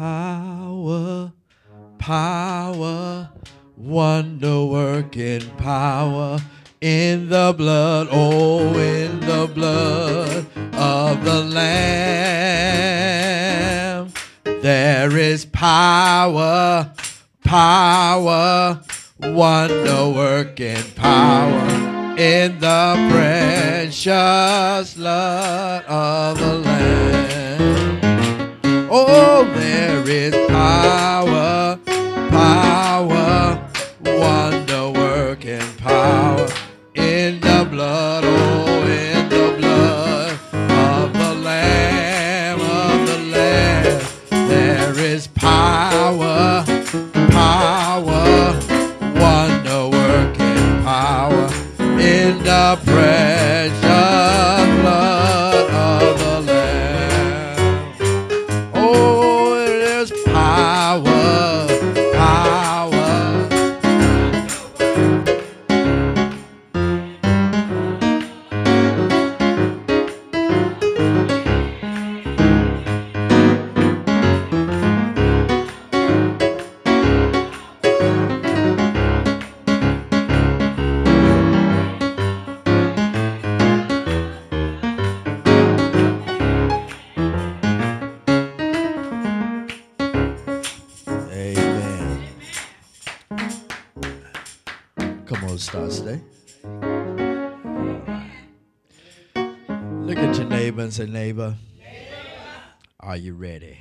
Power, power, wonder working power in the blood, oh, in the blood of the Lamb. There is power, power, wonder working power in the precious blood of the Lamb. Oh, there is power, power, wonder working power in the blood, oh, in the blood of the Lamb, of the Lamb. There is power, power, wonder working power in the precious your neighbor and say, neighbor, are you ready?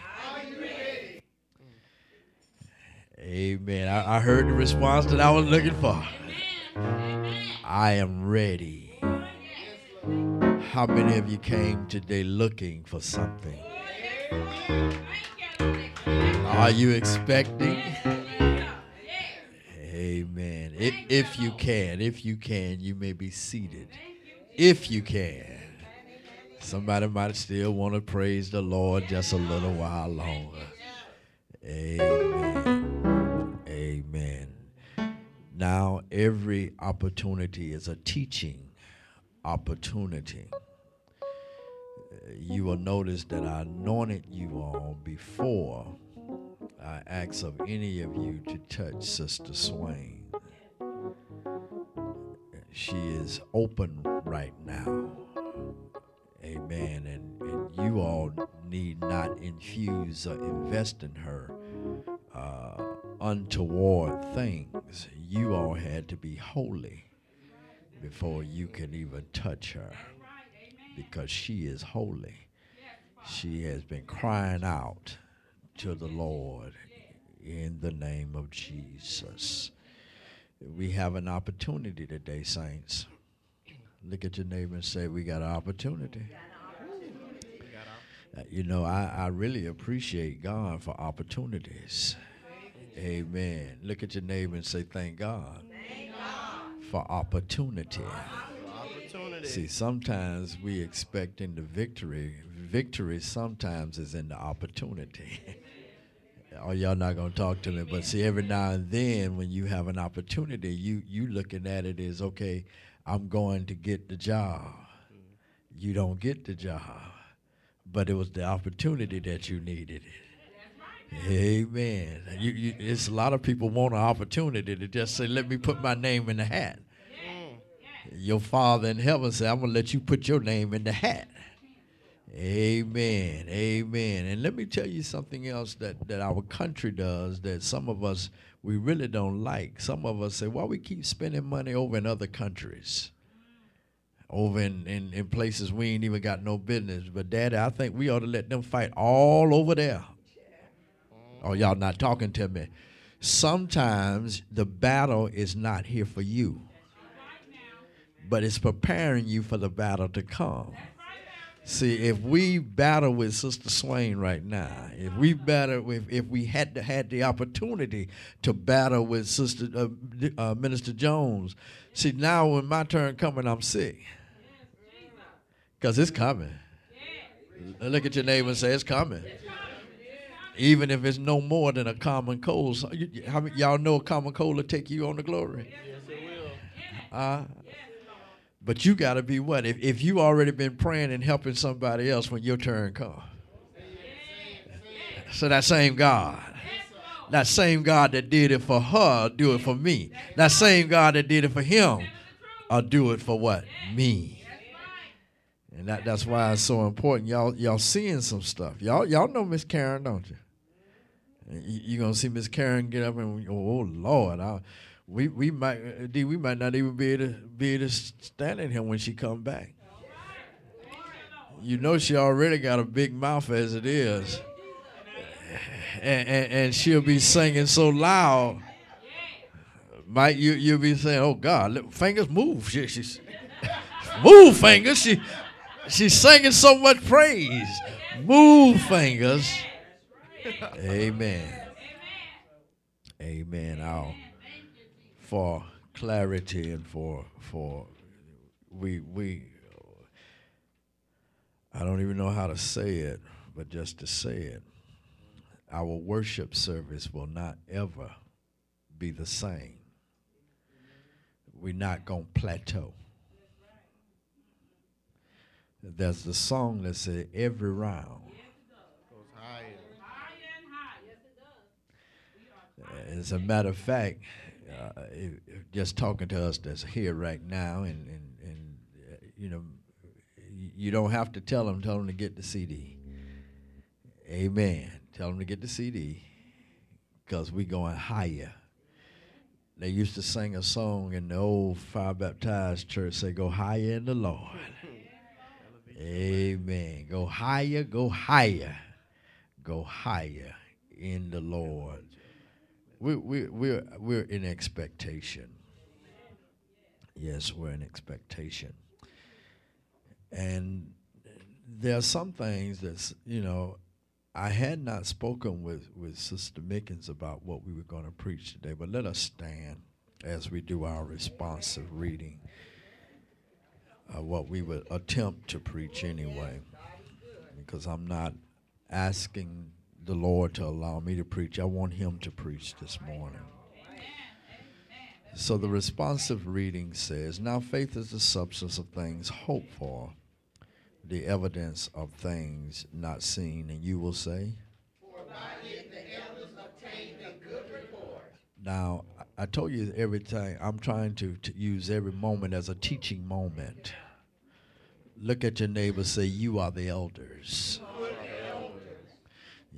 Amen. I, I heard the response that I was looking for. I am ready. How many of you came today looking for something? Are you expecting? Amen. If, if you can, if you can, you may be seated. If you can. Somebody might still want to praise the Lord just a little while longer. Amen. Amen. Now, every opportunity is a teaching opportunity. You will notice that I anointed you all before I ask of any of you to touch Sister Swain. She is open right now. Amen. And, and you all need not infuse or invest in her uh, untoward things. You all had to be holy before you can even touch her because she is holy. She has been crying out to the Lord in the name of Jesus. We have an opportunity today, saints. Look at your neighbor and say, We got an opportunity. Uh, you know, I, I really appreciate God for opportunities. Amen. Look at your neighbor and say, Thank God, for opportunity. Opportunity. See, sometimes we expecting the victory. Victory sometimes is in the opportunity. oh, y'all not gonna talk to me, but see, every now and then when you have an opportunity, you you looking at it as okay, I'm going to get the job. Mm-hmm. You don't get the job, but it was the opportunity that you needed. Amen. You, you, it's a lot of people want an opportunity to just say, "Let me put my name in the hat." Your Father in heaven said, I'm going to let you put your name in the hat. Amen. Amen. And let me tell you something else that, that our country does that some of us, we really don't like. Some of us say, why we keep spending money over in other countries? Over in, in, in places we ain't even got no business. But, Daddy, I think we ought to let them fight all over there. Oh, y'all not talking to me. Sometimes the battle is not here for you but it's preparing you for the battle to come. See, if we battle with Sister Swain right now, if we battle, if, if we had to, had the opportunity to battle with Sister uh, uh, Minister Jones, see now when my turn coming, I'm sick, cause it's coming. Look at your neighbor and say it's coming. Even if it's no more than a common cold, so you, how many, y'all know a common cold will take you on the glory. Yes, it will. Uh, but you got to be what? If, if you already been praying and helping somebody else when your turn comes. So that same God. That same God that did it for her, do it for me. That same God that did it for him, I'll do it for what? Me. And that, that's why it's so important. Y'all y'all seeing some stuff. Y'all y'all know Miss Karen, don't you? You, you gonna see Miss Karen get up and oh Lord, I, we we might D, we might not even be able to be able to stand in here when she come back. You know she already got a big mouth as it is and, and, and she'll be singing so loud. Mike, you you'll be saying, "Oh God, let, fingers move." She, she's move fingers. She she's singing so much praise. Move fingers. Amen. Amen. Now, for clarity and for for we we I don't even know how to say it, but just to say it our worship service will not ever be the same. We're not going to plateau. There's the song that says every round. Goes higher. As a matter of fact, uh, just talking to us that's here right now, and, and, and uh, you know, you don't have to tell them, tell them to get the CD. Amen. Tell them to get the CD because we going higher. They used to sing a song in the old fire baptized church, say, Go higher in the Lord. Amen. Go higher, go higher, go higher in the Lord. We, we, we're, we're in expectation. Yes, we're in expectation. And there are some things that's, you know, I had not spoken with, with Sister Mickens about what we were going to preach today, but let us stand as we do our responsive reading, uh, what we would attempt to preach anyway, because I'm not asking the Lord to allow me to preach. I want Him to preach this morning. So the responsive reading says, Now faith is the substance of things hoped for the evidence of things not seen, and you will say, Now, I told you every time I'm trying to, to use every moment as a teaching moment. Look at your neighbor, say, You are the elders.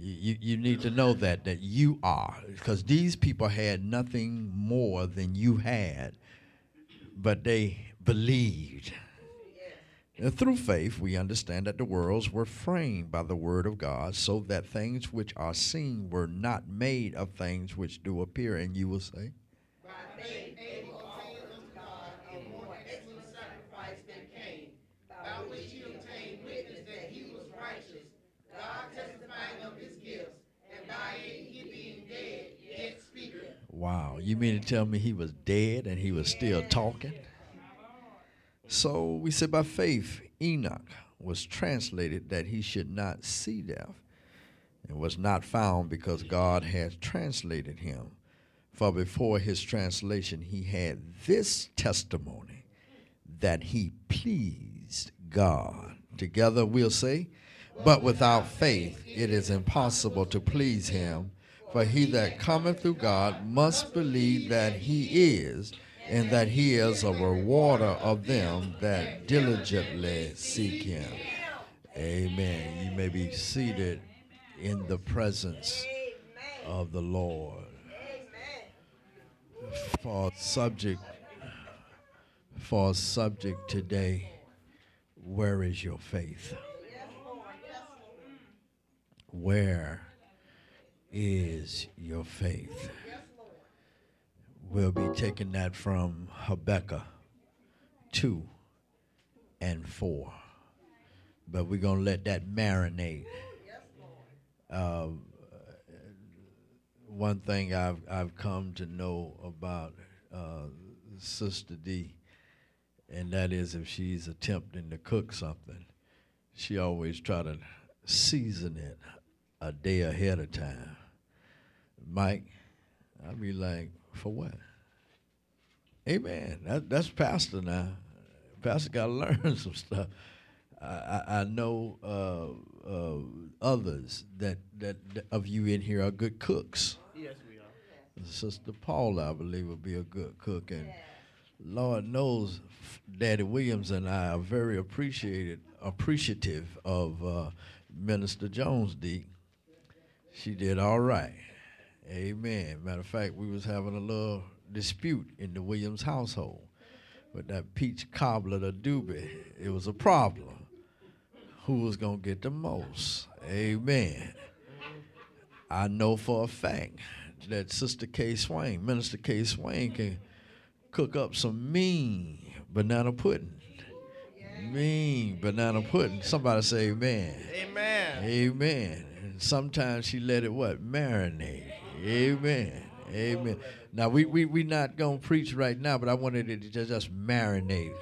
You, you, need to know that, that you are, because these people had nothing more than you had, but they believed. And through faith, we understand that the worlds were framed by the word of God, so that things which are seen were not made of things which do appear. And you will say, By faith, Abel offered unto God a more excellent sacrifice than Cain, by which he obtained witness that he was righteous, God testifying of his gifts, and by it he being dead, yet speaketh. Wow, you mean to tell me he was dead and he was still talking? So we say by faith, Enoch was translated that he should not see death, and was not found because God had translated him. For before his translation, he had this testimony that he pleased God. Together we'll say, But without faith it is impossible to please him. For he that cometh through God must believe that he is, and that he is a rewarder of them that diligently seek him. Amen. You may be seated in the presence of the Lord. For subject for subject today, where is your faith? Where is your faith? We'll be taking that from Habakkuk 2 and 4. But we're going to let that marinate. Uh, one thing I've, I've come to know about uh, Sister D, and that is if she's attempting to cook something, she always try to season it a day ahead of time. Mike, I'd be like, for what? Amen. That, that's pastor now. Pastor got to learn some stuff. I, I know uh, uh, others that, that that of you in here are good cooks. Yes, we are. Sister Paula, I believe, will be a good cook, and Lord knows, Daddy Williams and I are very appreciated appreciative of uh, Minister Jones D. She did all right. Amen. Matter of fact, we was having a little dispute in the Williams household with that peach cobbler, the doobie. It was a problem. Who was gonna get the most? Amen. I know for a fact that Sister K. Swain, Minister K. Swain, can cook up some mean banana pudding. Mean banana pudding. Somebody say amen. Amen. Amen. And sometimes she let it what? Marinate. Amen. Amen. Now we we we not gonna preach right now, but I wanted it to just, just marinate.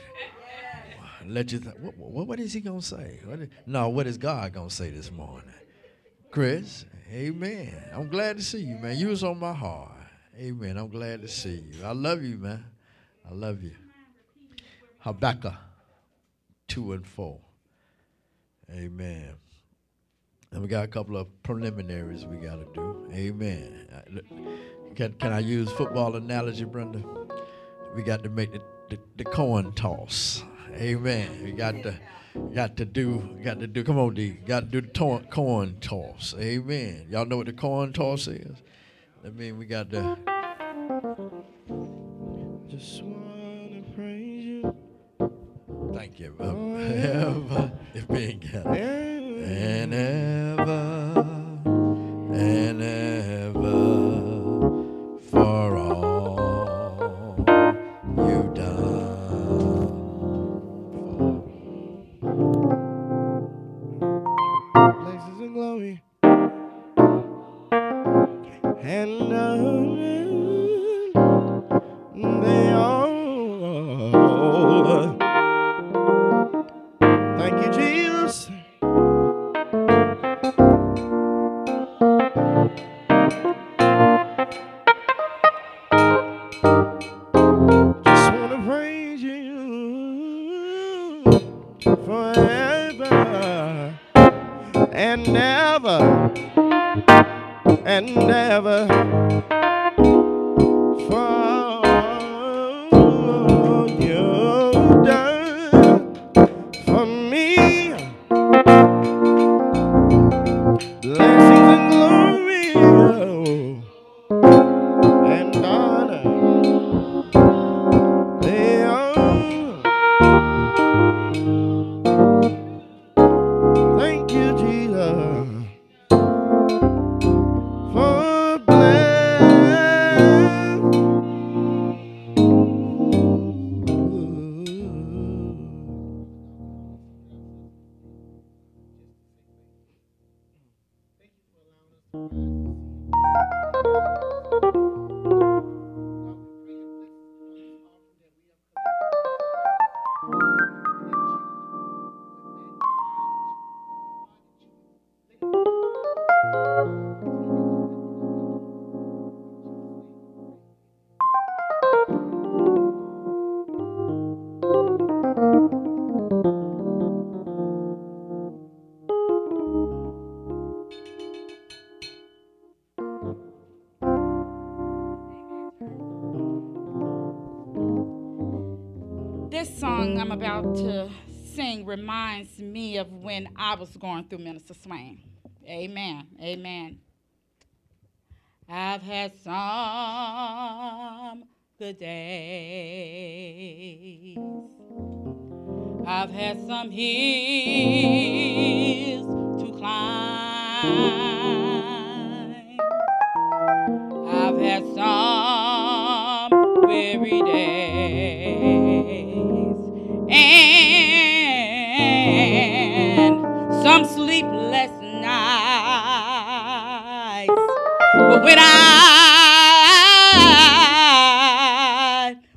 Let you. What, what what is he gonna say? What is, no, what is God gonna say this morning? Chris, Amen. I'm glad to see you, man. You was on my heart. Amen. I'm glad to see you. I love you, man. I love you. Habakkuk two and four. Amen. And we got a couple of preliminaries we got to do. Amen. Can, can I use football analogy, Brenda? We got to make the, the, the coin toss. Amen. We got to got to do got to do. Come on, D. Got to do the coin toss. Amen. Y'all know what the coin toss is? That mean we got to. Just wanna praise you. Thank you. Um, if being got and reminds me of when I was going through Minister Swain. Amen. Amen. I've had some good days. I've had some hills to climb. I've had some weary days and when I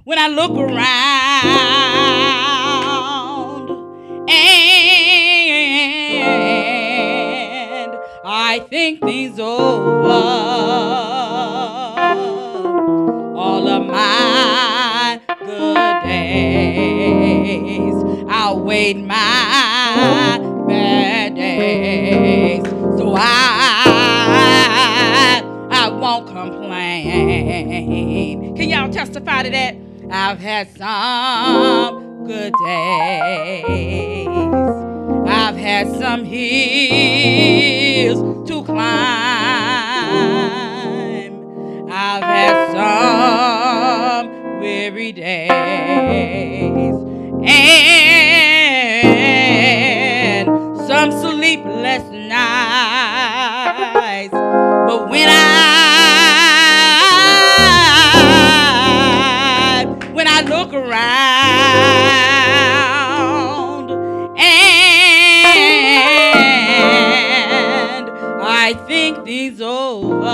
when I look around y'all that? I've had some good days. I've had some hills to climb. I've had some weary days and some sleepless nights. But when I and I think these over,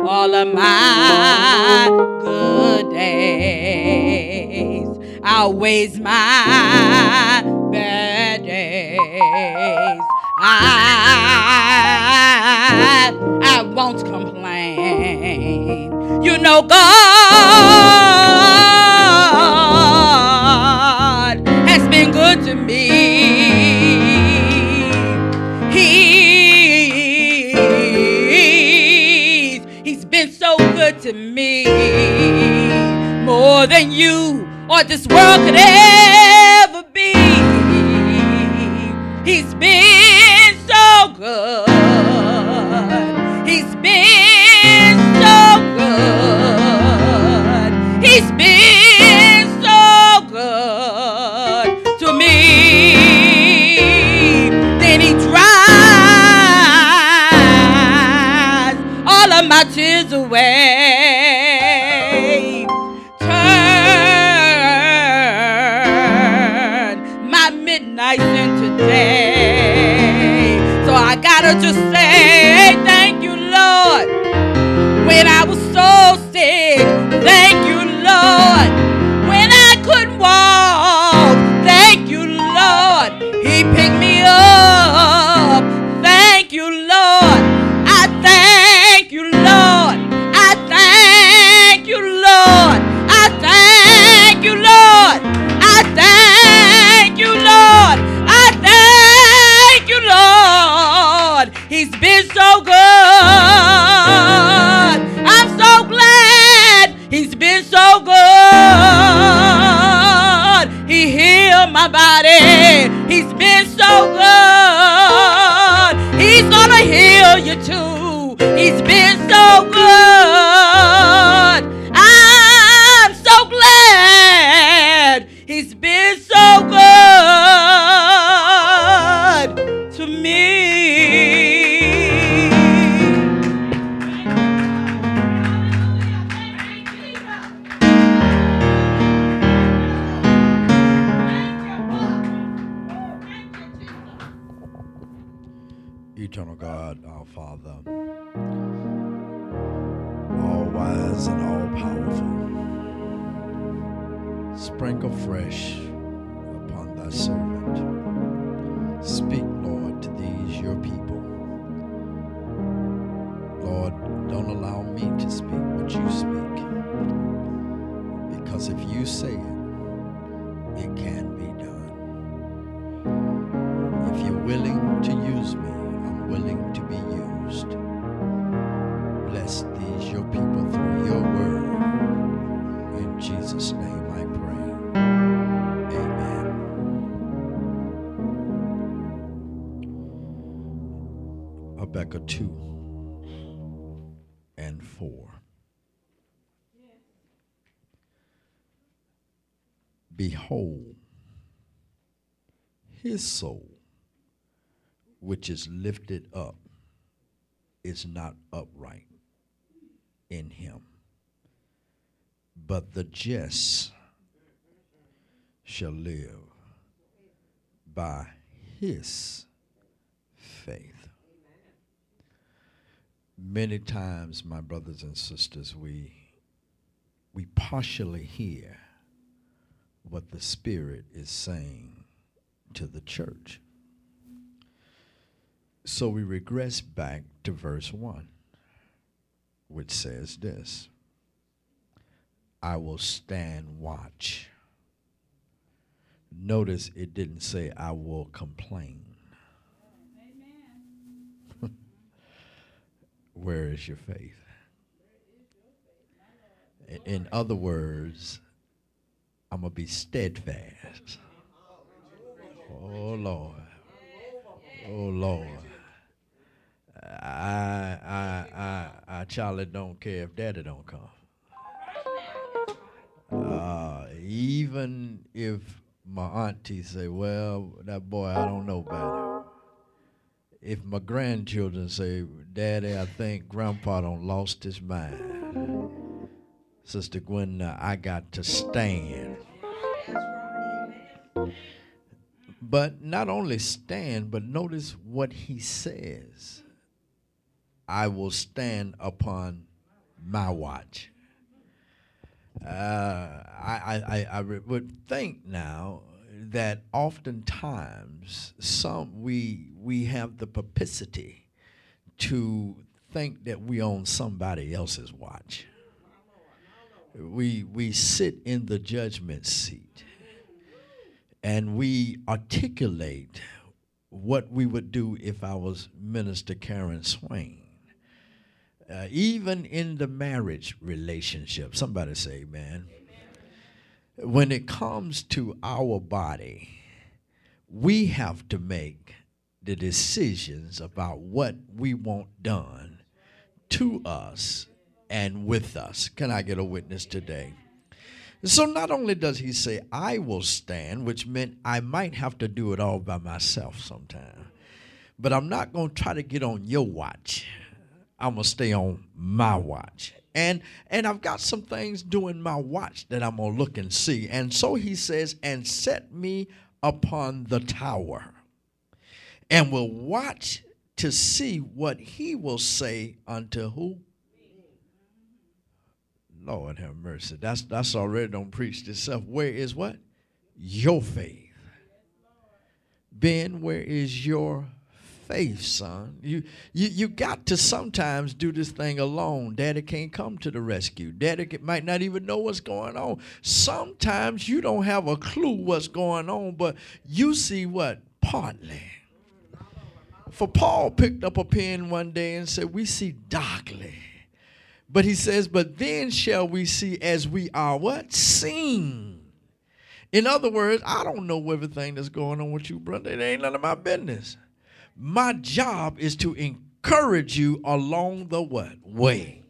all of my good days outweighs my bad days. I, I won't complain. You know, God to me. More than you or this world could ever be. He's been so good. All my tears away. Turn my midnight into day. So I gotta just say Speak, his soul, which is lifted up, is not upright in him. But the just shall live by his faith. Many times, my brothers and sisters, we we partially hear what the Spirit is saying to the church. So we regress back to verse 1, which says this I will stand watch. Notice it didn't say, I will complain. where is your faith? In other words, I'm going to be steadfast. Oh, Lord. Oh, Lord. I, I, I, I, Charlie don't care if daddy don't come. Uh, even if my auntie say, well, that boy, I don't know it. If my grandchildren say, daddy, I think grandpa don't lost his mind. Sister Gwen, I got to stand. But not only stand, but notice what he says. I will stand upon my watch. Uh, I, I, I re- would think now that oftentimes some we we have the propensity to think that we own somebody else's watch. We we sit in the judgment seat and we articulate what we would do if I was Minister Karen Swain. Uh, even in the marriage relationship, somebody say, man, when it comes to our body, we have to make the decisions about what we want done to us and with us. Can I get a witness today? So not only does he say, I will stand, which meant I might have to do it all by myself sometime, but I'm not going to try to get on your watch. I'm going to stay on my watch. And and I've got some things doing my watch that I'm going to look and see. And so he says, and set me upon the tower and will watch to see what he will say unto who? Lord have mercy. That's that's already don't preach itself. Where is what? Your faith. Ben, where is your faith, son? You you you got to sometimes do this thing alone. Daddy can't come to the rescue. Daddy might not even know what's going on. Sometimes you don't have a clue what's going on, but you see what? Partly. For Paul picked up a pen one day and said, We see darkly. But he says, But then shall we see as we are what? Seen. In other words, I don't know everything that's going on with you, brother. It ain't none of my business. My job is to encourage you along the what? Way.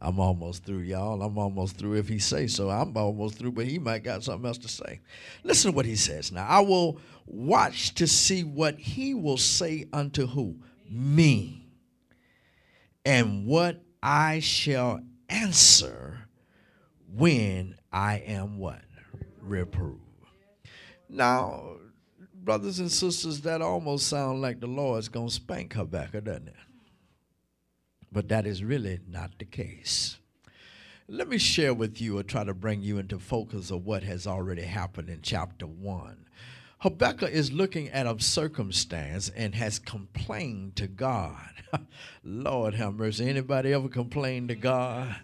I'm almost through, y'all. I'm almost through. If he say so, I'm almost through, but he might got something else to say. Listen to what he says now. I will watch to see what he will say unto who? Me. And what I shall answer when I am what? Reproved. Now, brothers and sisters, that almost sounds like the Lord's going to spank her Habakkuk, doesn't it? But that is really not the case. Let me share with you or try to bring you into focus of what has already happened in chapter 1. Habakkuk is looking at a circumstance and has complained to God. Lord have mercy. Anybody ever complained to God?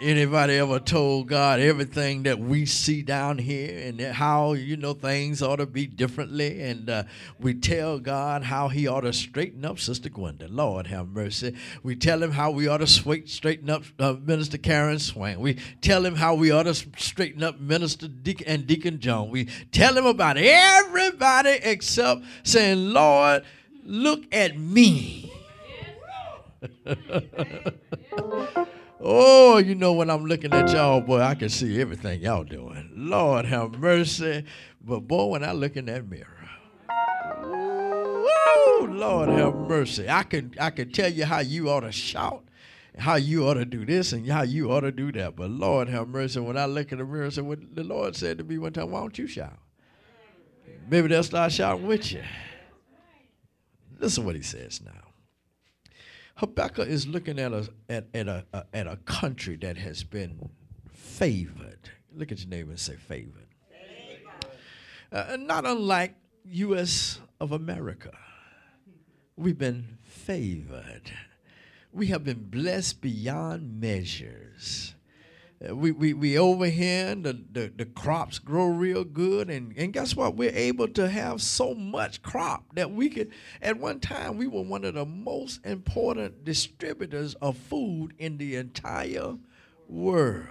Anybody ever told God everything that we see down here and how you know things ought to be differently? And uh, we tell God how He ought to straighten up Sister Gwenda. Lord have mercy. We tell Him how we ought to straighten up uh, Minister Karen Swain. We tell Him how we ought to straighten up Minister Deacon and Deacon John. We tell Him about everybody except saying, Lord, look at me. Oh, you know, when I'm looking at y'all, boy, I can see everything y'all doing. Lord have mercy. But boy, when I look in that mirror, woo, Lord have mercy. I can I can tell you how you ought to shout, how you ought to do this, and how you ought to do that. But Lord have mercy. When I look in the mirror, said, what the Lord said to me one time, why don't you shout? Maybe they'll start shouting with you. Listen what he says now. Habakkuk is looking at a at, at a, a at a country that has been favored. Look at your neighbor and say favored. Uh, not unlike U.S. of America, we've been favored. We have been blessed beyond measures. We, we, we over here, and the, the, the crops grow real good. And, and guess what? We're able to have so much crop that we could, at one time, we were one of the most important distributors of food in the entire world.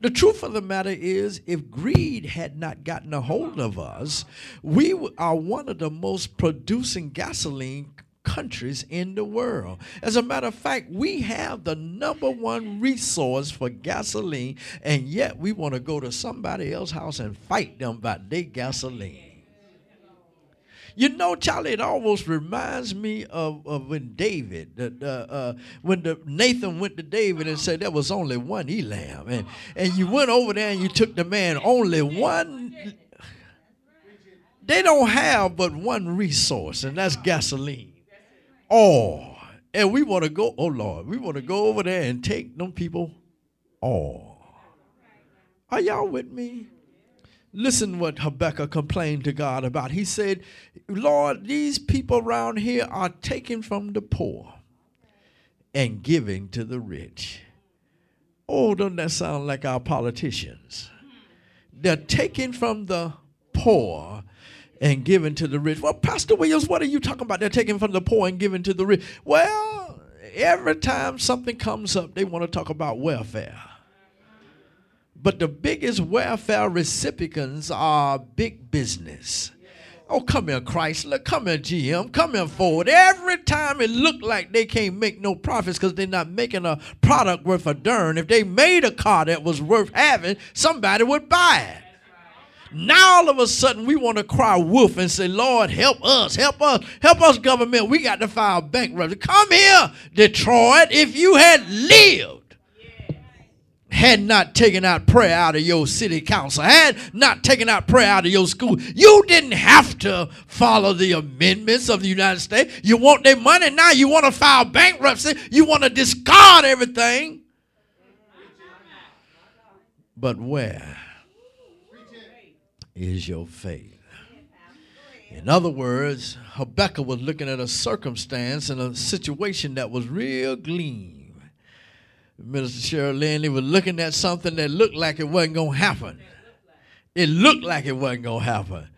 The truth of the matter is, if greed had not gotten a hold of us, we are one of the most producing gasoline countries in the world. As a matter of fact, we have the number one resource for gasoline, and yet we want to go to somebody else's house and fight them about their gasoline. You know, Charlie, it almost reminds me of, of when David, the, the, uh, when the Nathan went to David and said there was only one Elam, and and you went over there and you took the man only one. They don't have but one resource, and that's gasoline. Oh, and we want to go. Oh Lord, we want to go over there and take them people all. Are y'all with me? Listen what Habakkuk complained to God about. He said, Lord, these people around here are taking from the poor and giving to the rich. Oh, don't that sound like our politicians? They're taking from the poor and giving to the rich. Well, Pastor Williams, what are you talking about? They're taking from the poor and giving to the rich. Well, every time something comes up, they want to talk about welfare. But the biggest welfare recipients are big business. Oh, come here, Chrysler. Come here, GM. Come here, Ford. Every time it looked like they can't make no profits because they're not making a product worth a darn. If they made a car that was worth having, somebody would buy it. Now all of a sudden we want to cry wolf and say, Lord, help us, help us, help us, government. We got to file bankruptcy. Come here, Detroit. If you had lived, had not taken out prayer out of your city council, had not taken out prayer out of your school, you didn't have to follow the amendments of the United States. You want their money now, you want to file bankruptcy, you want to discard everything. But where is your faith? In other words, Habakkuk was looking at a circumstance and a situation that was real gleam. Minister Cheryl Landry was looking at something that looked like it wasn't going to happen. It looked like it wasn't going to happen.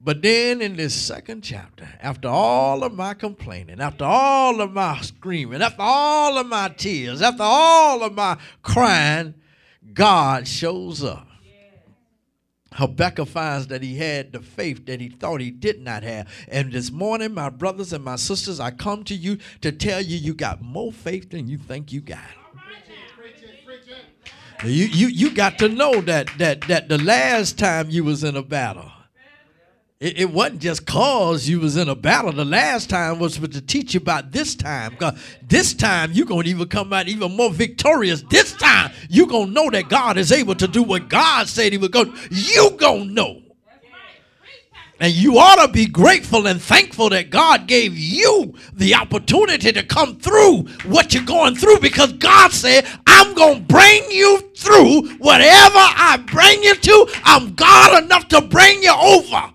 But then in this second chapter, after all of my complaining, after all of my screaming, after all of my tears, after all of my crying, God shows up. Habakkuk finds that he had the faith that he thought he did not have. And this morning, my brothers and my sisters, I come to you to tell you you got more faith than you think you got. You, you, you got to know that, that, that the last time you was in a battle, it, it wasn't just cause you was in a battle. The last time was to teach you about this time. Because this time you're to even come out even more victorious. This time you're to know that God is able to do what God said he would go. You to know. And you ought to be grateful and thankful that God gave you the opportunity to come through what you're going through because God said, I'm going to bring you through whatever I bring you to. I'm God enough to bring you over.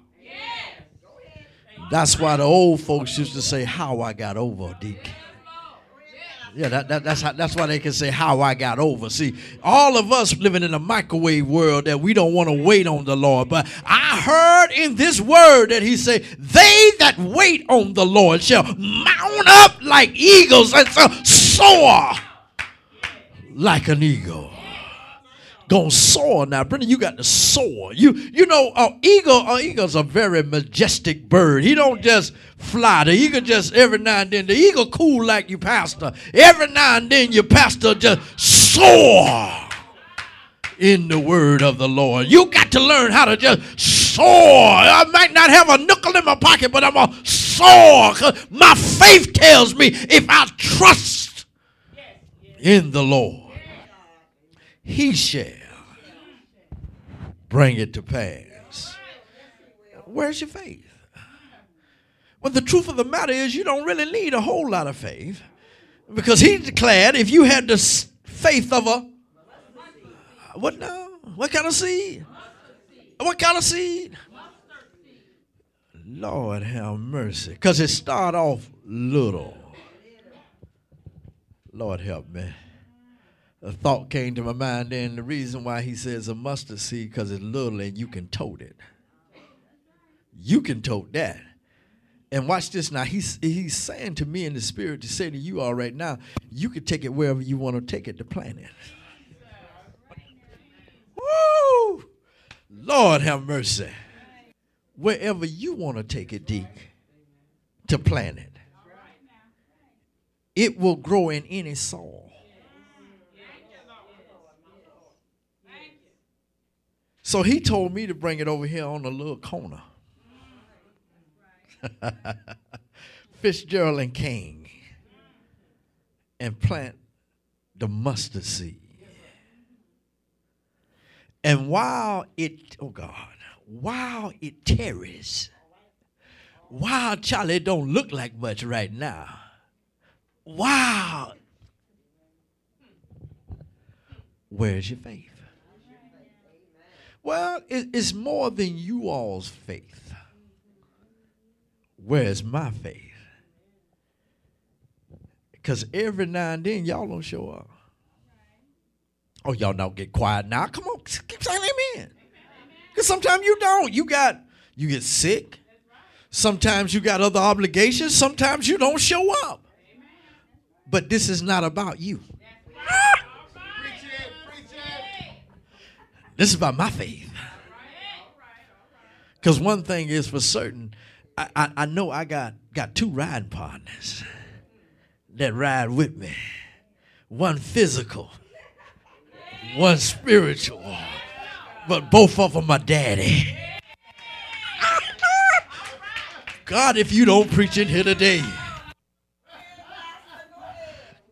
That's why the old folks used to say, How I got over, Deacon. Yeah, that, that, that's how, that's why they can say how I got over. See, all of us living in a microwave world that we don't want to wait on the Lord. But I heard in this word that He said, "They that wait on the Lord shall mount up like eagles and shall soar like an eagle." Gonna soar now, Brendan. You got to soar. You you know, uh, eagle. Uh, eagle's a very majestic bird. He don't just fly. The eagle just every now and then. The eagle cool like you pastor. Every now and then your pastor just soar in the word of the Lord. You got to learn how to just soar. I might not have a nickel in my pocket, but I'm gonna soar. 'cause my faith tells me if I trust in the Lord, He shall bring it to pass. Where's your faith? Well, the truth of the matter is, you don't really need a whole lot of faith because he declared if you had the faith of a what now? What kind of seed? What kind of seed? Lord have mercy. Because it start off little. Lord help me. A thought came to my mind then. The reason why he says a mustard seed because it's little and you can tote it. You can tote that. And watch this now. He's he's saying to me in the spirit to say to you all right now, you can take it wherever you want to take it to plant it. Woo! Lord have mercy. Wherever you want to take it, Deke, to plant it. It will grow in any soil. So he told me to bring it over here on the little corner. Fitzgerald and King and plant the mustard seed. And while it, oh God, while it tarries, while Charlie don't look like much right now, wow, where's your faith? Well, it, it's more than you all's faith. Where's my faith? Because every now and then y'all don't show up. Oh, y'all don't get quiet now. Come on, keep saying amen. Because sometimes you don't. You got you get sick. Sometimes you got other obligations. Sometimes you don't show up. But this is not about you. This is about my faith. Because one thing is for certain, I, I, I know I got, got two riding partners that ride with me. One physical, one spiritual, but both of them are daddy. God, if you don't preach in here today,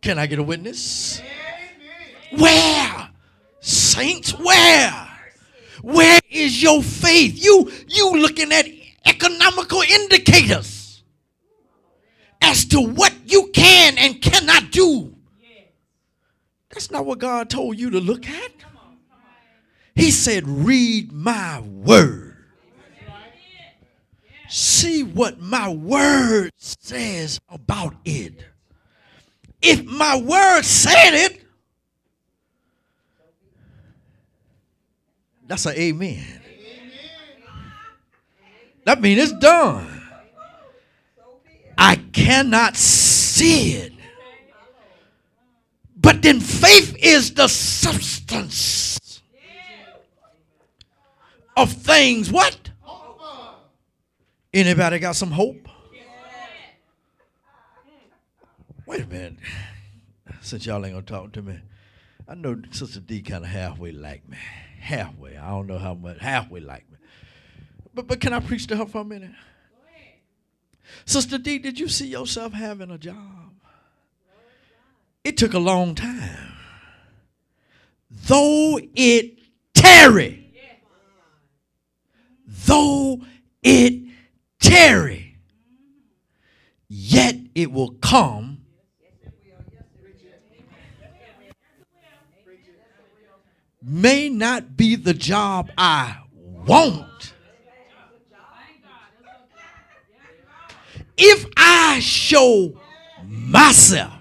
can I get a witness? Where? Saints, where? Where is your faith? You you looking at economical indicators as to what you can and cannot do. That's not what God told you to look at. He said, read my word. See what my word says about it. If my word said it, That's an amen. amen. That means it's done. I cannot see it. But then faith is the substance of things. What? Anybody got some hope? Wait a minute. Since y'all ain't gonna talk to me, I know Sister D kind of halfway like me halfway. I don't know how much, halfway like me. But, but can I preach to her for a minute? Sister D, did you see yourself having a job? It took a long time. Though it tarry, though it tarry, yet it will come may not be the job I want. If I show myself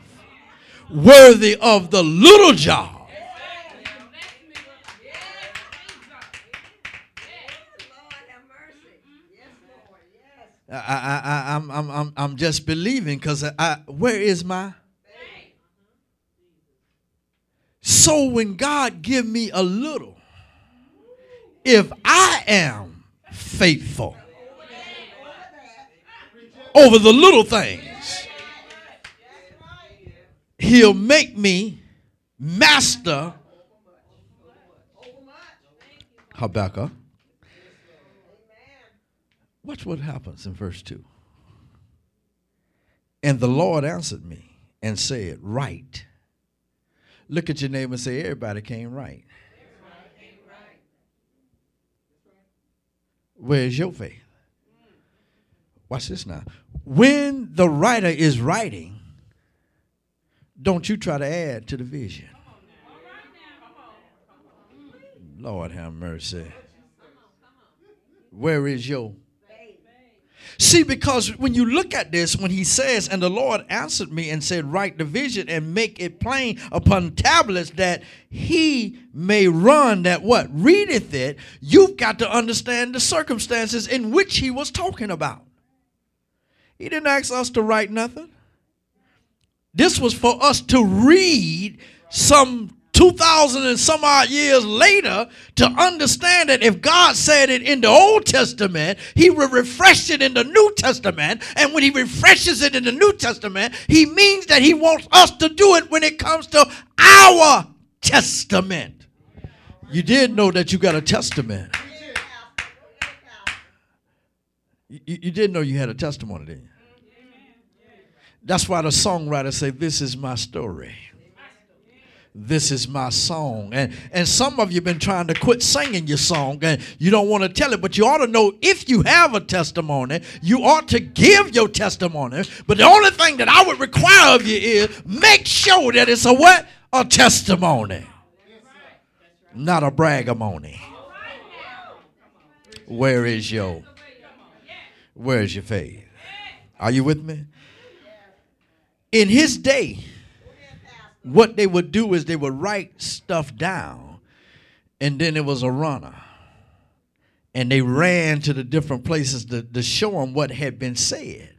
worthy of the little job, I, I, I, I'm, I'm, I'm, just believing because I, where is my So when God give me a little, if I am faithful over the little things, he'll make me master Habakkuk. Watch what happens in verse 2. And the Lord answered me and said, Write Look at your neighbor and say, everybody came right. Where's your faith? Watch this now. When the writer is writing, don't you try to add to the vision. Lord have mercy. Where is your See, because when you look at this, when he says, And the Lord answered me and said, Write the vision and make it plain upon tablets that he may run that what? Readeth it, you've got to understand the circumstances in which he was talking about. He didn't ask us to write nothing. This was for us to read some 2,000 and some odd years later to understand that if God said it in the Old Testament, He will refresh it in the New Testament. And when He refreshes it in the New Testament, He means that He wants us to do it when it comes to our testament. You did know that you got a testament. You, you did know you had a testimony, didn't you? That's why the songwriter say, "This is my story. This is my song." And and some of you have been trying to quit singing your song, and you don't want to tell it, but you ought to know if you have a testimony, you ought to give your testimony. But the only thing that I would require of you is make sure that it's a what? A testimony, not a bragamony. Where is your Where is your faith? Are you with me? in his day, what they would do is they would write stuff down, and then it was a runner. And they ran to the different places to, to show them what had been said,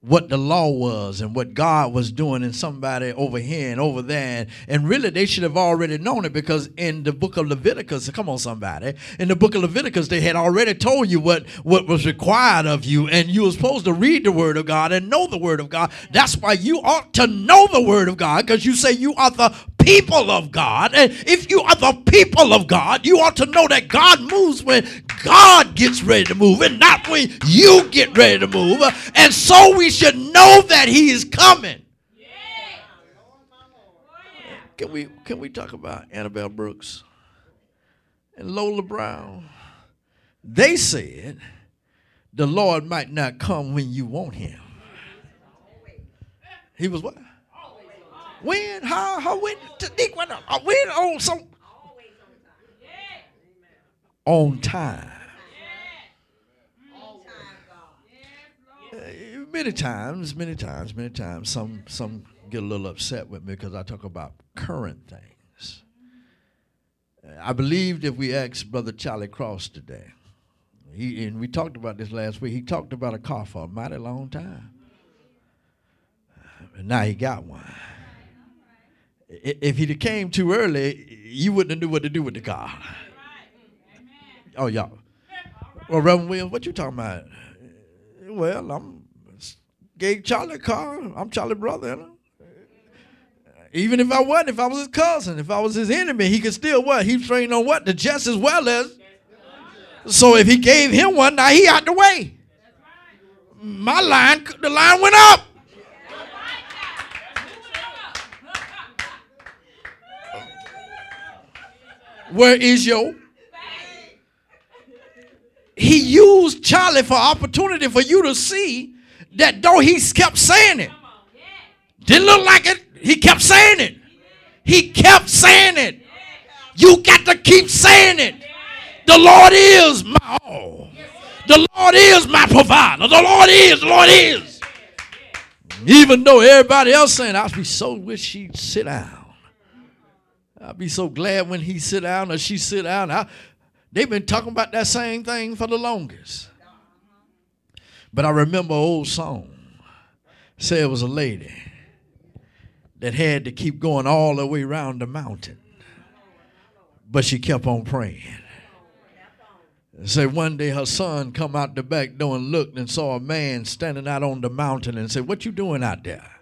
what the law was, and what God was doing in somebody over here and over there. And, and really, they should have already known it because in the book of Leviticus, come on, somebody, in the book of Leviticus, they had already told you what, what was required of you, and you were supposed to read the word of God and know the word of God. That's why you ought to know the word of God because you say you are the people of God. And if you are the people of God, you ought to know that God moves when God gets ready to move and not when you get ready to move. And so we should know that He is coming. Can we can we talk about Annabelle Brooks and Lola Brown? They said the Lord might not come when you want him. He was what? When? How? How? When? Nick, when? uh, When? On some? On time. Uh, Many times, many times, many times, some some get a little upset with me because I talk about current things. I believed if we asked Brother Charlie Cross today, he and we talked about this last week. He talked about a car for a mighty long time, and now he got one. If he'd have came too early, you wouldn't have knew what to do with the car. Oh, y'all. Well, Reverend Williams, what you talking about? Well, I'm gave Charlie a car. I'm Charlie's brother. You know? Even if I wasn't, if I was his cousin, if I was his enemy, he could still what? He's trained on what? The just as well as. So if he gave him one, now he out the way. My line, the line went up. Where is your? He used Charlie for opportunity for you to see that though he kept saying it, didn't look like it, he kept saying it. He kept saying it. You got to keep saying it. The Lord is my all. The Lord is my provider. The Lord is, the Lord is. Even though everybody else saying, I'd be so wish she'd sit down. I'd be so glad when he sit down or she sit down. I, they've been talking about that same thing for the longest. But I remember an old song. Say it was a lady that had to keep going all the way around the mountain. But she kept on praying. Say one day her son come out the back door and looked and saw a man standing out on the mountain and said, What you doing out there?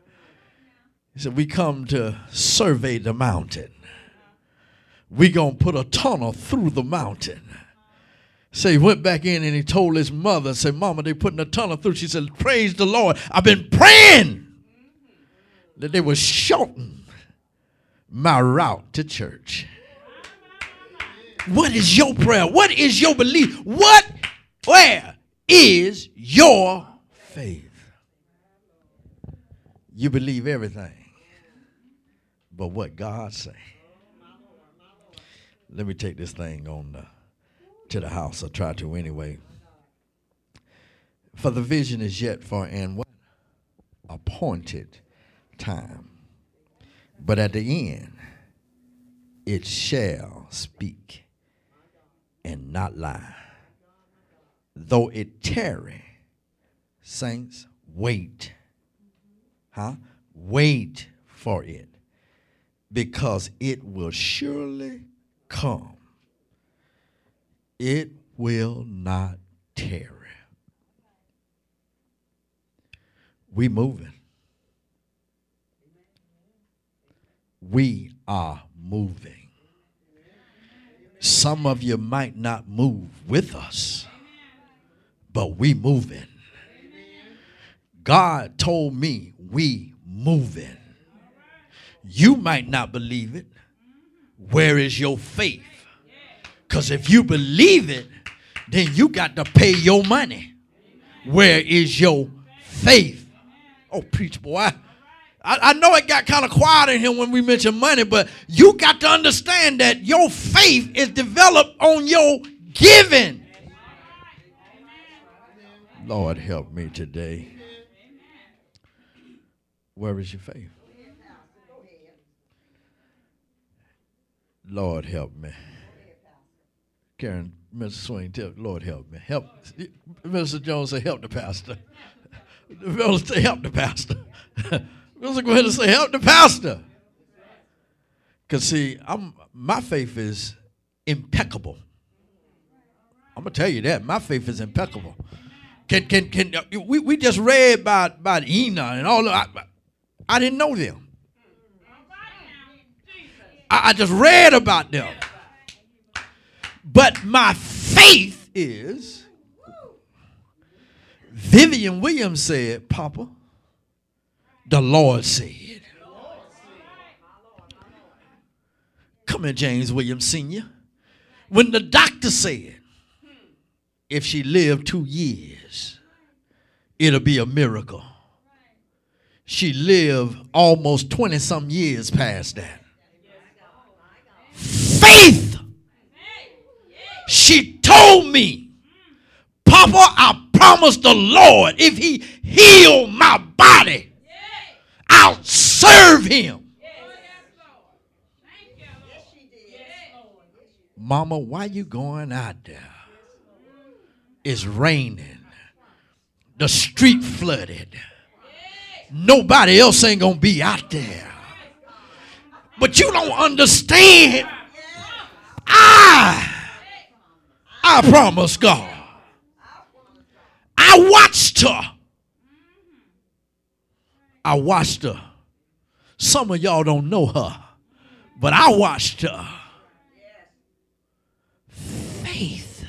He said, We come to survey the mountain. We gonna put a tunnel through the mountain. So he went back in and he told his mother, said, Mama, they putting a tunnel through. She said, Praise the Lord. I've been praying that they would shorten my route to church. What is your prayer? What is your belief? What, where is your faith? You believe everything but what God say. Let me take this thing on the, to the house. I try to anyway. For the vision is yet for an appointed time. But at the end, it shall speak and not lie. Though it tarry, saints, wait. Huh? Wait for it. Because it will surely come. It will not tarry. We moving. We are moving. Some of you might not move with us, but we moving. God told me we moving. You might not believe it. Where is your faith? Because if you believe it, then you got to pay your money. Where is your faith? Oh, preach, boy. I, I know it got kind of quiet in here when we mentioned money, but you got to understand that your faith is developed on your giving. Lord, help me today. Where is your faith? Lord, help me. Karen, Mr. Swain, tell Lord, help me. Help. Mr. Jones say, help the pastor. Mr. say, help the pastor. Mr. go ahead and say, help the pastor. Because, see, I'm, my faith is impeccable. I'm going to tell you that. My faith is impeccable. Can, can, can, we, we just read about, about Enoch and all that. I, I didn't know them. I, I just read about them. But my faith is, Vivian Williams said, Papa, the Lord said. Come here, James Williams Sr. When the doctor said, if she lived two years, it'll be a miracle. She lived almost 20 some years past that. Faith. She told me, Papa, I promised the Lord if he healed my body, I'll serve him. Mama, why you going out there? It's raining. The street flooded. Nobody else ain't gonna be out there. But you don't understand. I, I promise God. I watched her. I watched her. Some of y'all don't know her, but I watched her. Faith.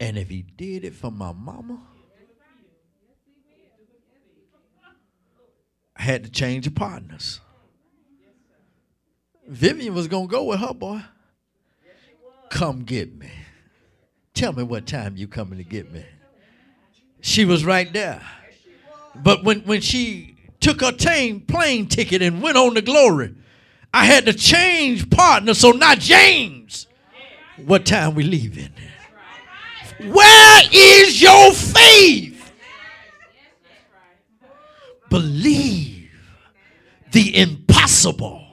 And if he did it for my mama, Had to change of partners. Vivian was gonna go with her boy. Come get me. Tell me what time you coming to get me. She was right there. But when, when she took her tame plane ticket and went on to glory, I had to change partners. So not James. What time we leaving? Where is your faith? Believe the impossible.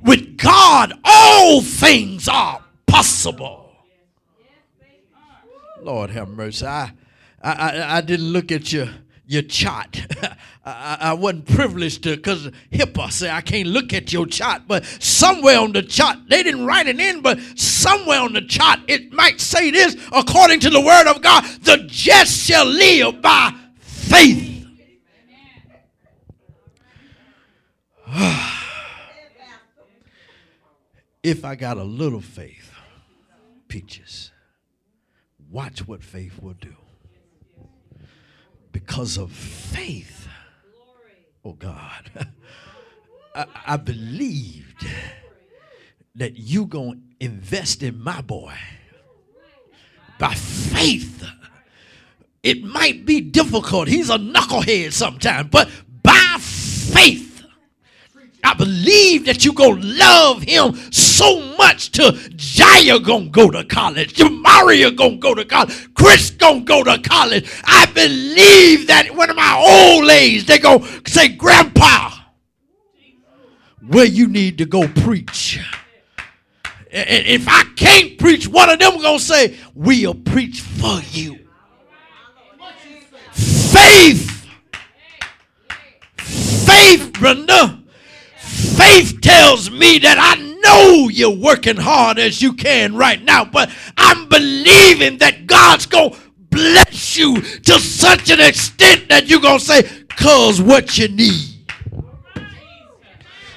With God, all things are possible. Lord have mercy. I, I, I, didn't look at your your chart. I, I wasn't privileged to because HIPAA say I can't look at your chart, but somewhere on the chart, they didn't write it in, but somewhere on the chart it might say this according to the word of God, the just shall live by faith. If I got a little faith, peaches, watch what faith will do. Because of faith, oh God, I, I believed that you gonna invest in my boy by faith. It might be difficult. He's a knucklehead sometimes, but by faith, I believe that you're going to love him so much to Jaya going to go to college, Jamaria going to go to college, Chris going to go to college. I believe that one of my old age, they going to say, Grandpa, where you need to go preach. And if I can't preach, one of them going to say, we'll preach for you. Faith. Faith, Brenda faith tells me that I know you're working hard as you can right now, but I'm believing that God's going to bless you to such an extent that you're going to say, cuz what you need.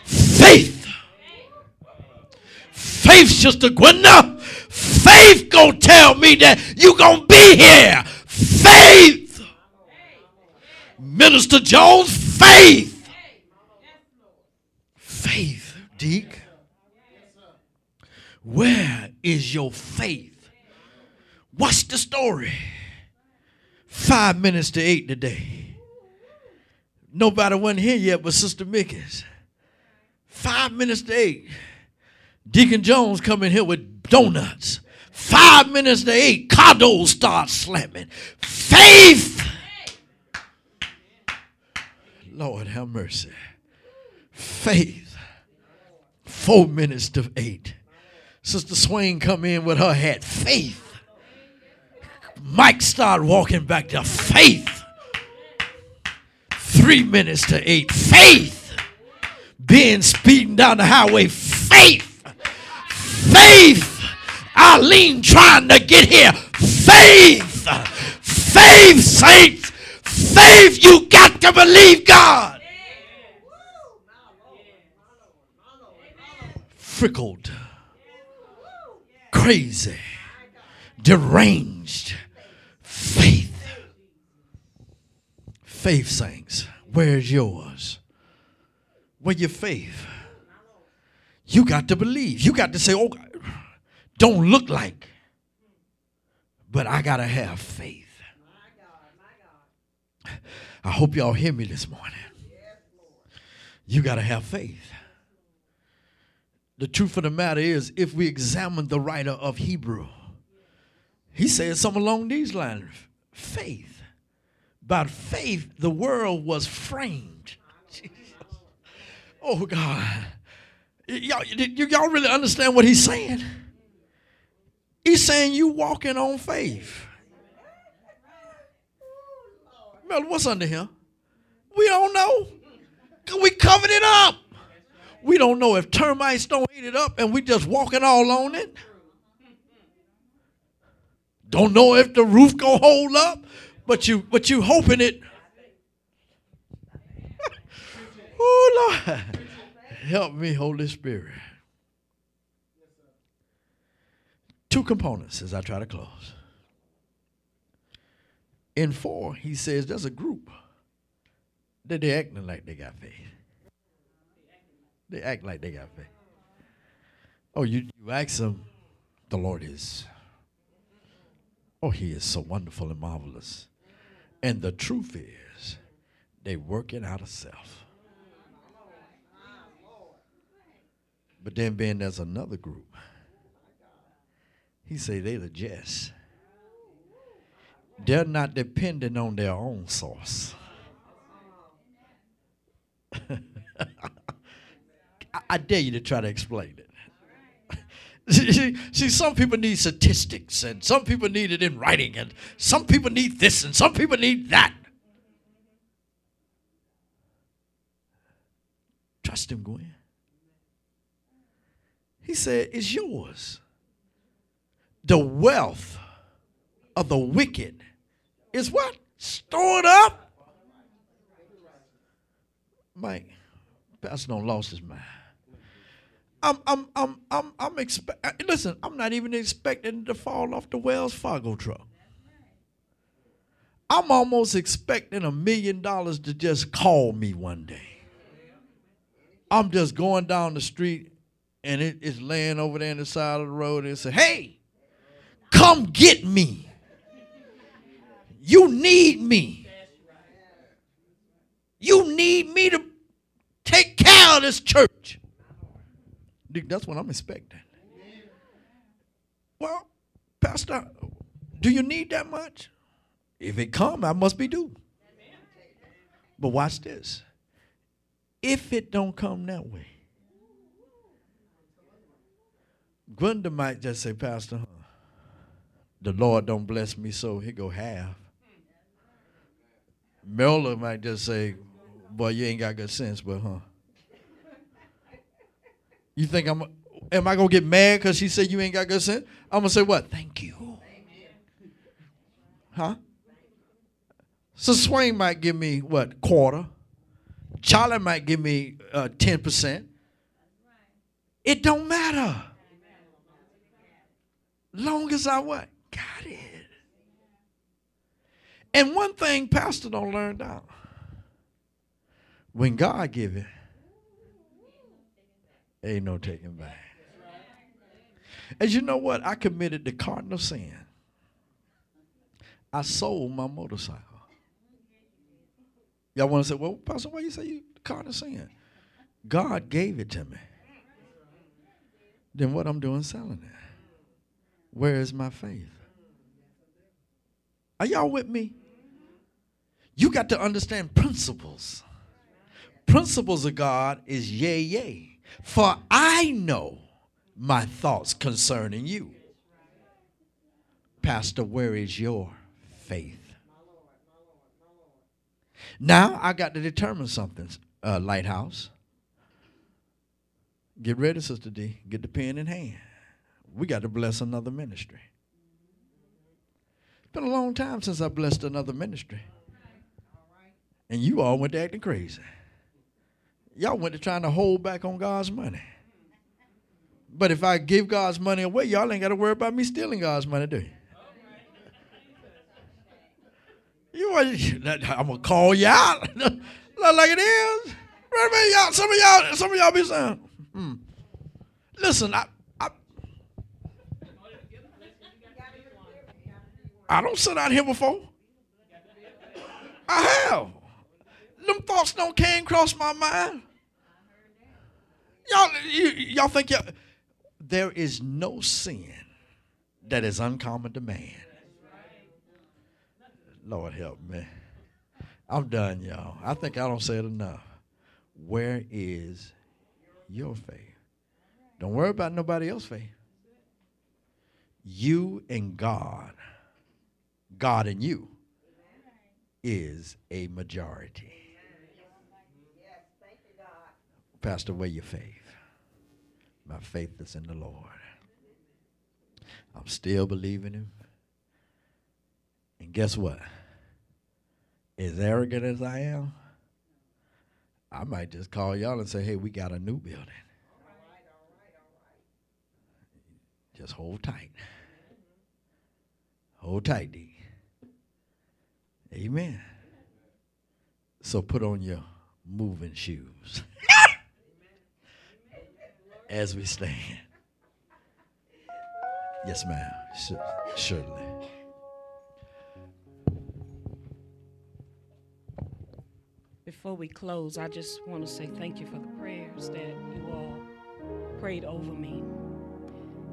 Faith. Faith, Sister Gwenda. Faith going to tell me that you're going to be here. Faith. Minister Jones, faith faith, Deke? Where is your faith? What's the story? Five minutes to eight today. Nobody went here yet but Sister Mickey's. Five minutes to eight. Deacon Jones coming here with donuts. Five minutes to eight, Cardo starts slamming. Faith. Lord have mercy. Faith four minutes to eight. Sister Swain come in with her hat. Faith. Mike started walking back to faith. Three minutes to eight. Faith. Ben speeding down the highway. Faith. Faith. Eileen trying to get here. Faith. Faith, saints. Faith. You got to believe God. Frickled, crazy, deranged faith. Faith, saints, where's yours? Where your faith? You got to believe. You got to say, oh, don't look like, but I got to have faith. I hope y'all hear me this morning. You got to have faith the truth of the matter is, if we examine the writer of Hebrew, he says something along these lines faith. By faith, the world was framed. oh, God. Y'all, y'all really understand what he's saying? He's saying you walking on faith. Well, what's under here? We don't know. We covered it up. We don't know if termites don't eat it up and we just walking all on it. Don't know if the roof gonna hold up, but you but you hoping it. oh Lord. Help me, Holy Spirit. Two components as I try to close. In four, he says there's a group that they acting like they got faith. They act like they got faith. Oh, you, you ask them, the Lord is. Oh, He is so wonderful and marvelous. And the truth is, they working out of self. But then, Ben, there's another group. He say they the just. They're not dependent on their own source. I, I dare you to try to explain it. See, some people need statistics, and some people need it in writing, and some people need this, and some people need that. Trust him, Gwen. He said, It's yours. The wealth of the wicked is what? Stored up. Mike, Pastor don't lost his mind. I'm, I'm, I'm, I'm, I'm. Uh, listen, I'm not even expecting to fall off the Wells Fargo truck. I'm almost expecting a million dollars to just call me one day. I'm just going down the street and it is laying over there on the side of the road and say, "Hey, come get me. You need me. You need me to take care of this church. That's what I'm expecting. Well, Pastor, do you need that much? If it come, I must be due. But watch this. If it don't come that way, Gwenda might just say, Pastor, huh, the Lord don't bless me, so he go half. Melda might just say, boy, you ain't got good sense, but huh. You think I'm am I gonna get mad because she said you ain't got good sense? I'm gonna say what? Thank you. Huh? So Swain might give me what quarter. Charlie might give me uh, ten percent. It don't matter. Long as I what got it. And one thing Pastor don't learn down. When God give it, ain't no taking back. As you know what, I committed the cardinal sin. I sold my motorcycle. Y'all want to say, well, Pastor, why you say you cardinal sin? God gave it to me. Then what I'm doing selling it. Where is my faith? Are y'all with me? You got to understand principles. Principles of God is yay, yea. For I know my thoughts concerning you. Pastor, where is your faith? Now I got to determine something, uh, Lighthouse. Get ready, Sister D. Get the pen in hand. We got to bless another ministry. It's been a long time since I blessed another ministry. And you all went acting crazy. Y'all went to trying to hold back on God's money. But if I give God's money away, y'all ain't got to worry about me stealing God's money, do you? You I'm gonna call. Look like it is. Y'all. Some of y'all, some of y'all be saying, hmm. Listen, I, I, I don't sit out here before. I have. Them thoughts don't came across my mind. Y'all, you, y'all think y'all, there is no sin that is uncommon to man. Lord help me. I'm done, y'all. I think I don't say it enough. Where is your faith? Don't worry about nobody else's faith. You and God, God and you, is a majority. Pastor, where your faith? My faith is in the Lord. I'm still believing Him. And guess what? As arrogant as I am, I might just call y'all and say, hey, we got a new building. Just hold tight. Hold tight, D. Amen. So put on your moving shoes as we stand. Yes, ma'am. Certainly. Before we close, I just want to say thank you for the prayers that you all prayed over me.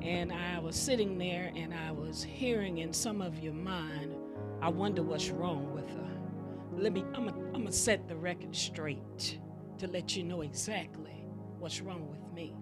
And I was sitting there and I was hearing in some of your mind, I wonder what's wrong with her. Let me, I'm going to set the record straight to let you know exactly what's wrong with me.